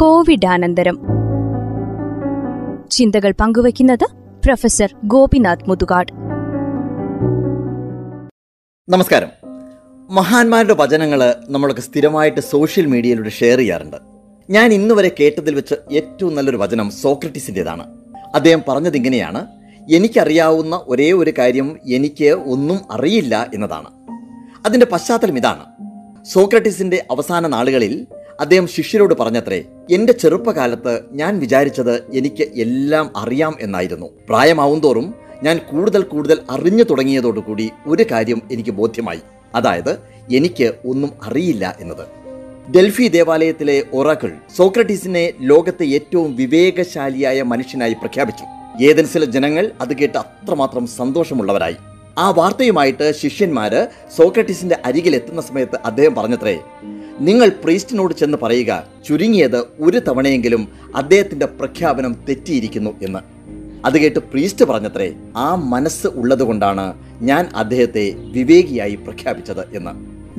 കോവിഡാനന്തരം. ചിന്തകൾ പങ്കുവയ്ക്കുന്നത് പ്രൊഫസർ ഗോപിനാഥ് മുതുകാട്. നമസ്കാരം. മഹാന്മാരുടെ വചനങ്ങൾ നമ്മളൊക്കെ സ്ഥിരമായിട്ട് സോഷ്യൽ മീഡിയയിലൂടെ ഷെയർ ചെയ്യാറുണ്ട്. ഞാൻ ഇന്ന് വരെ കേട്ടതിൽ വെച്ച് ഏറ്റവും നല്ലൊരു വചനം സോക്രട്ടീസിന്റെതാണ് അദ്ദേഹം പറഞ്ഞത് ഇങ്ങനെയാണ് എനിക്കറിയാവുന്ന ഒരേ ഒരു കാര്യം എനിക്ക് ഒന്നും അറിയില്ല എന്നതാണ്. അതിന്റെ പശ്ചാത്തലം ഇതാണ്. സോക്രട്ടീസിന്റെ അവസാന നാളുകളിൽ അദ്ദേഹം ശിഷ്യരോട് പറഞ്ഞത്രേ എന്റെ ചെറുപ്പകാലത്ത് ഞാൻ വിചാരിച്ചത് എനിക്ക് എല്ലാം അറിയാം എന്നായിരുന്നു. പ്രായമാവും തോറും ഞാൻ കൂടുതൽ കൂടുതൽ അറിഞ്ഞു തുടങ്ങിയതോടുകൂടി ഒരു കാര്യം എനിക്ക് ബോധ്യമായി. അതായത് എനിക്ക് ഒന്നും അറിയില്ല എന്നത്. ഡൽഹി ദേവാലയത്തിലെ ഒറാക്കിൾ സോക്രട്ടീസിനെ ലോകത്തെ ഏറ്റവും വിവേകശാലിയായ മനുഷ്യനായി പ്രഖ്യാപിച്ചു. ഏതൻസിലെ ജനങ്ങൾ അത് കേട്ട് അത്രമാത്രം സന്തോഷമുള്ളവരായി. ആ വാർത്തയുമായിട്ട് ശിഷ്യന്മാര് സോക്രട്ടീസിന്റെ അരികിൽ എത്തുന്ന സമയത്ത് അദ്ദേഹം പറഞ്ഞത്രേ നിങ്ങൾ പ്രീസ്റ്റിനോട് ചെന്ന് പറയുക ചുരുങ്ങിയത് ഒരു തവണയെങ്കിലും അദ്ദേഹത്തിന്റെ പ്രഖ്യാപനം തെറ്റിയിരിക്കുന്നു എന്ന്. അത് കേട്ട് പ്രീസ്റ്റ് പറഞ്ഞത്രേ ആ മനസ്സ് ഉള്ളതുകൊണ്ടാണ് ഞാൻ അദ്ദേഹത്തെ വിവേകിയായി പ്രഖ്യാപിച്ചത് എന്ന്.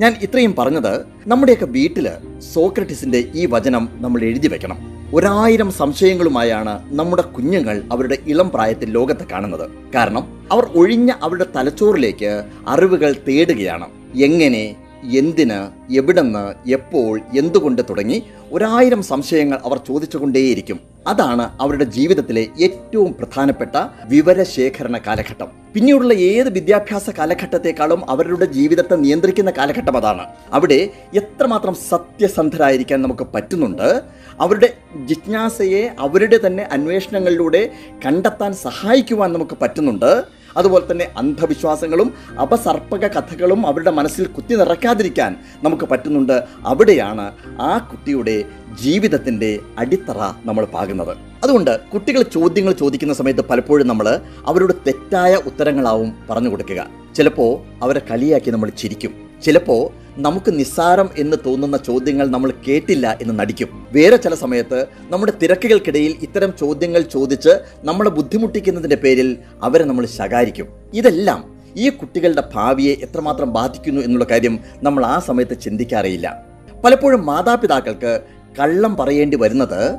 ഞാൻ ഇത്രയും പറഞ്ഞത് നമ്മുടെയൊക്കെ വീട്ടിൽ സോക്രട്ടിസിന്റെ ഈ വചനം നമ്മൾ എഴുതി വെക്കണം. ഒരായിരം സംശയങ്ങളുമായാണ് നമ്മുടെ കുഞ്ഞുങ്ങൾ അവരുടെ ഇളം പ്രായത്തിൽ ലോകത്തെ കാണുന്നത്. കാരണം അവർ ഒഴിഞ്ഞ അവരുടെ തലച്ചോറിലേക്ക് അറിവുകൾ തേടുകയാണ്. എങ്ങനെ എന്തിന് എവിടെന്ന് എപ്പോൾ എന്തുകൊണ്ട് തുടങ്ങി ഒരായിരം സംശയങ്ങൾ അവർ ചോദിച്ചുകൊണ്ടേയിരിക്കും. അതാണ് അവരുടെ ജീവിതത്തിലെ ഏറ്റവും പ്രധാനപ്പെട്ട വിവരശേഖരണ കാലഘട്ടം. പിന്നീടുള്ള ഏത് വിദ്യാഭ്യാസ കാലഘട്ടത്തെക്കാളും അവരുടെ ജീവിതത്തെ നിയന്ത്രിക്കുന്ന കാലഘട്ടം അതാണ്. അവിടെ എത്രമാത്രം സത്യസന്ധരായിരിക്കാൻ നമുക്ക് പറ്റുന്നുണ്ട് അവരുടെ ജിജ്ഞാസയെ അവരുടെ തന്നെ അന്വേഷണങ്ങളിലൂടെ കണ്ടെത്താൻ സഹായിക്കുവാൻ നമുക്ക് പറ്റുന്നുണ്ട് അതുപോലെ തന്നെ അന്ധവിശ്വാസങ്ങളും അപസർപ്പക കഥകളും അവരുടെ മനസ്സിൽ കുത്തി നിറയ്ക്കാതിരിക്കാൻ നമുക്ക് പറ്റുന്നുണ്ട്. അവിടെയാണ് ആ കുട്ടിയുടെ ജീവിതത്തിന്റെ അടിത്തറ നമ്മൾ പാകുന്നത്. അതുകൊണ്ട് കുട്ടികൾ ചോദ്യങ്ങൾ ചോദിക്കുന്ന സമയത്ത് പലപ്പോഴും നമ്മൾ അവരോട് തെറ്റായ ഉത്തരങ്ങളാവും പറഞ്ഞു കൊടുക്കുക. ചിലപ്പോൾ അവരെ കളിയാക്കി നമ്മൾ ചിരിക്കും. ചിലപ്പോൾ നമുക്ക് നിസ്സാരം എന്ന് തോന്നുന്ന ചോദ്യങ്ങൾ നമ്മൾ കേട്ടില്ല എന്ന് നടിക്കും. വേറെ ചില സമയത്ത് നമ്മുടെ തിരക്കുകൾക്കിടയിൽ ഇത്തരം ചോദ്യങ്ങൾ ചോദിച്ച് നമ്മളെ ബുദ്ധിമുട്ടിക്കുന്നതിന്റെ പേരിൽ അവരെ നമ്മൾ ശകാരിക്കും. ഇതെല്ലാം ഈ കുട്ടികളുടെ ഭാവിയെ എത്രമാത്രം ബാധിക്കുന്നു എന്നുള്ള കാര്യം നമ്മൾ ആ സമയത്ത് ചിന്തിക്കാറില്ല പലപ്പോഴും മാതാപിതാക്കൾക്ക് കള്ളം പറയേണ്ടി വരുന്നത്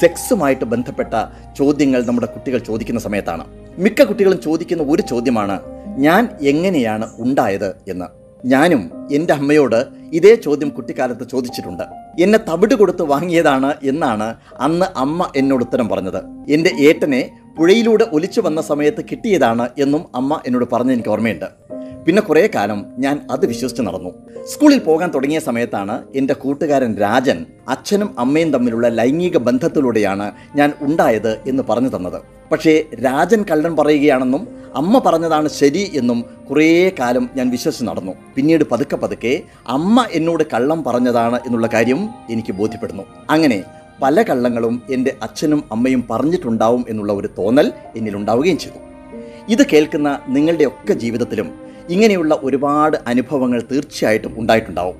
സെക്സുമായിട്ട് ബന്ധപ്പെട്ട ചോദ്യങ്ങൾ നമ്മുടെ കുട്ടികൾ ചോദിക്കുന്ന സമയത്താണ്. മിക്ക കുട്ടികളും ചോദിക്കുന്ന ഒരു ചോദ്യമാണ് ഞാൻ എങ്ങനെയാണ് ഉണ്ടായത്? എന്ന്. ഞാനും എന്റെ അമ്മയോട് ഇതേ ചോദ്യം കുട്ടിക്കാലത്ത് ചോദിച്ചിട്ടുണ്ട്. എന്നെ തവിട് കൊടുത്ത് വാങ്ങിയതാണ് എന്നാണ് അന്ന് അമ്മ എന്നോട് ഉത്തരം പറഞ്ഞത്. എന്റെ ഏട്ടനെ പുഴയിലൂടെ ഒലിച്ചു വന്ന സമയത്ത് കിട്ടിയതാണ് എന്നും അമ്മ എന്നോട് പറഞ്ഞ് എനിക്ക് ഓർമ്മയുണ്ട്. പിന്നെ കുറേ കാലം ഞാൻ അത് വിശ്വസിച്ച് നടന്നു. സ്കൂളിൽ പോകാൻ തുടങ്ങിയ സമയത്താണ് എന്റെ കൂട്ടുകാരൻ രാജൻ അച്ഛനും അമ്മയും തമ്മിലുള്ള ലൈംഗിക ബന്ധത്തിലൂടെയാണ് ഞാൻ ഉണ്ടായത് എന്ന് പറഞ്ഞു തന്നത്. പക്ഷേ രാജൻ കള്ളൻ പറയുകയാണെന്നും അമ്മ പറഞ്ഞതാണ് ശരി എന്നും കുറേ കാലം ഞാൻ വിശ്വസിച്ച് നടന്നു. പിന്നീട് പതുക്കെ പതുക്കെ അമ്മ എന്നോട് കള്ളം പറഞ്ഞതാണ് എന്നുള്ള കാര്യം എനിക്ക് ബോധ്യപ്പെടുന്നു. അങ്ങനെ പല കള്ളങ്ങളും എന്റെ അച്ഛനും അമ്മയും പറഞ്ഞിട്ടുണ്ടാവും എന്നുള്ള ഒരു തോന്നൽ എന്നിലുണ്ടാവുകയും ചെയ്തു. ഇത് കേൾക്കുന്ന നിങ്ങളുടെയൊക്കെ ജീവിതത്തിലും ഇങ്ങനെയുള്ള ഒരുപാട് അനുഭവങ്ങൾ തീർച്ചയായിട്ടും ഉണ്ടായിട്ടുണ്ടാവും.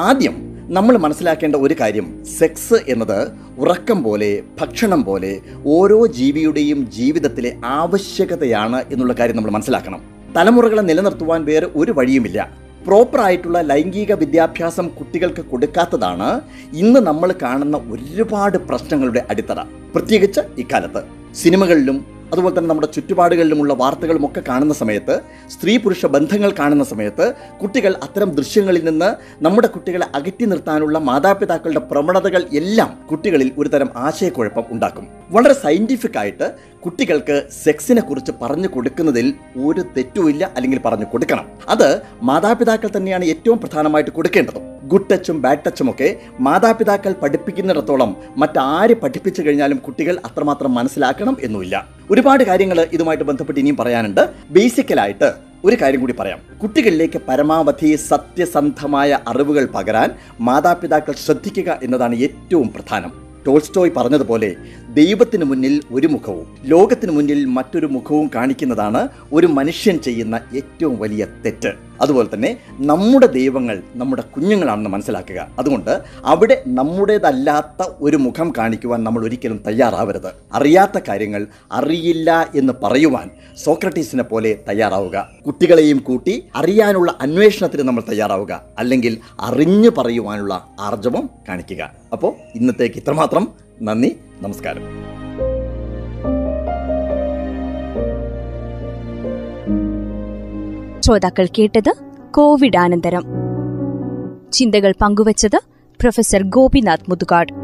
ആദ്യം നമ്മൾ മനസ്സിലാക്കേണ്ട ഒരു കാര്യം സെക്സ് എന്നത് ഉറക്കം പോലെ ഭക്ഷണം പോലെ ഓരോ ജീവിയുടെയും ജീവിതത്തിലെ ആവശ്യകതയാണ് എന്നുള്ള കാര്യം നമ്മൾ മനസ്സിലാക്കണം. തലമുറകളെ നിലനിർത്തുവാൻ വേറെ ഒരു വഴിയുമില്ല. പ്രോപ്പർ ആയിട്ടുള്ള ലൈംഗിക വിദ്യാഭ്യാസം കുട്ടികൾക്ക് കൊടുക്കാത്തതാണ് ഇന്ന് നമ്മൾ കാണുന്ന ഒരുപാട് പ്രശ്നങ്ങളുടെ അടിത്തറ. പ്രത്യേകിച്ച് ഇക്കാലത്ത്. സിനിമകളിലും അതുപോലെ തന്നെ നമ്മുടെ ചുറ്റുപാടുകളിലുമുള്ള വാർത്തകളും ഒക്കെ കാണുന്ന സമയത്ത് സ്ത്രീ പുരുഷ ബന്ധങ്ങൾ കാണുന്ന സമയത്ത് കുട്ടികൾ അത്തരം ദൃശ്യങ്ങളിൽ നിന്ന് നമ്മുടെ കുട്ടികളെ അകറ്റി നിർത്താനുള്ള മാതാപിതാക്കളുടെ പ്രവണതകൾ എല്ലാം കുട്ടികളിൽ ഒരുതരം ആശയക്കുഴപ്പം ഉണ്ടാക്കും. വളരെ സയന്റിഫിക് ആയിട്ട് കുട്ടികൾക്ക് സെക്സിനെ കുറിച്ച് പറഞ്ഞു കൊടുക്കുന്നതിൽ ഒരു തെറ്റുമില്ല അല്ലെങ്കിൽ പറഞ്ഞു കൊടുക്കണം. അത് മാതാപിതാക്കൾ തന്നെയാണ് ഏറ്റവും പ്രധാനമായിട്ട് കൊടുക്കേണ്ടത്. ഗുഡ് ടച്ചും ബാഡ് ടച്ചും ഒക്കെ മാതാപിതാക്കൾ പഠിപ്പിക്കുന്നിടത്തോളം മറ്റാര് പഠിപ്പിച്ചു കഴിഞ്ഞാലും കുട്ടികൾ അത്രമാത്രം മനസ്സിലാക്കണം എന്നുമില്ല. ഒരുപാട് കാര്യങ്ങൾ ഇതുമായിട്ട് ബന്ധപ്പെട്ട് ഇനിയും പറയാനുണ്ട്. ബേസിക്കലായിട്ട് ഒരു കാര്യം കൂടി പറയാം. കുട്ടികളിലേക്ക് പരമാവധി സത്യസന്ധമായ അറിവുകൾ പകരാൻ മാതാപിതാക്കൾ ശ്രദ്ധിക്കുക എന്നതാണ് ഏറ്റവും പ്രധാനം. ടോൾസ്റ്റോയ് പറഞ്ഞതുപോലെ ദൈവത്തിന് മുന്നിൽ ഒരു മുഖവും ലോകത്തിന് മുന്നിൽ മറ്റൊരു മുഖവും കാണിക്കുന്നതാണ് ഒരു മനുഷ്യൻ ചെയ്യുന്ന ഏറ്റവും വലിയ തെറ്റ്. അതുപോലെ തന്നെ നമ്മുടെ ദൈവങ്ങൾ നമ്മുടെ കുഞ്ഞുങ്ങളാണെന്ന് മനസ്സിലാക്കുക. അതുകൊണ്ട് അവിടെ നമ്മുടേതല്ലാത്ത ഒരു മുഖം കാണിക്കുവാൻ നമ്മൾ ഒരിക്കലും തയ്യാറാവരുത്. അറിയാത്ത കാര്യങ്ങൾ അറിയില്ല എന്ന് പറയുവാൻ സോക്രട്ടീസിനെ പോലെ തയ്യാറാവുക. കുട്ടികളെയും കൂട്ടി അറിയാനുള്ള അന്വേഷണത്തിന് നമ്മൾ തയ്യാറാവുക. അല്ലെങ്കിൽ അറിഞ്ഞു പറയുവാനുള്ള ആർജവം കാണിക്കുക. അപ്പോൾ ഇന്നത്തേക്ക് ഇത്രമാത്രം. നന്ദി നമസ്കാരം. ശ്രോതാക്കൾ കേട്ടത് കോവിഡ് അനന്തരം ചിന്തകൾ പങ്കുവച്ചത് പ്രൊഫസർ ഗോപിനാഥ് മുതുകാട്.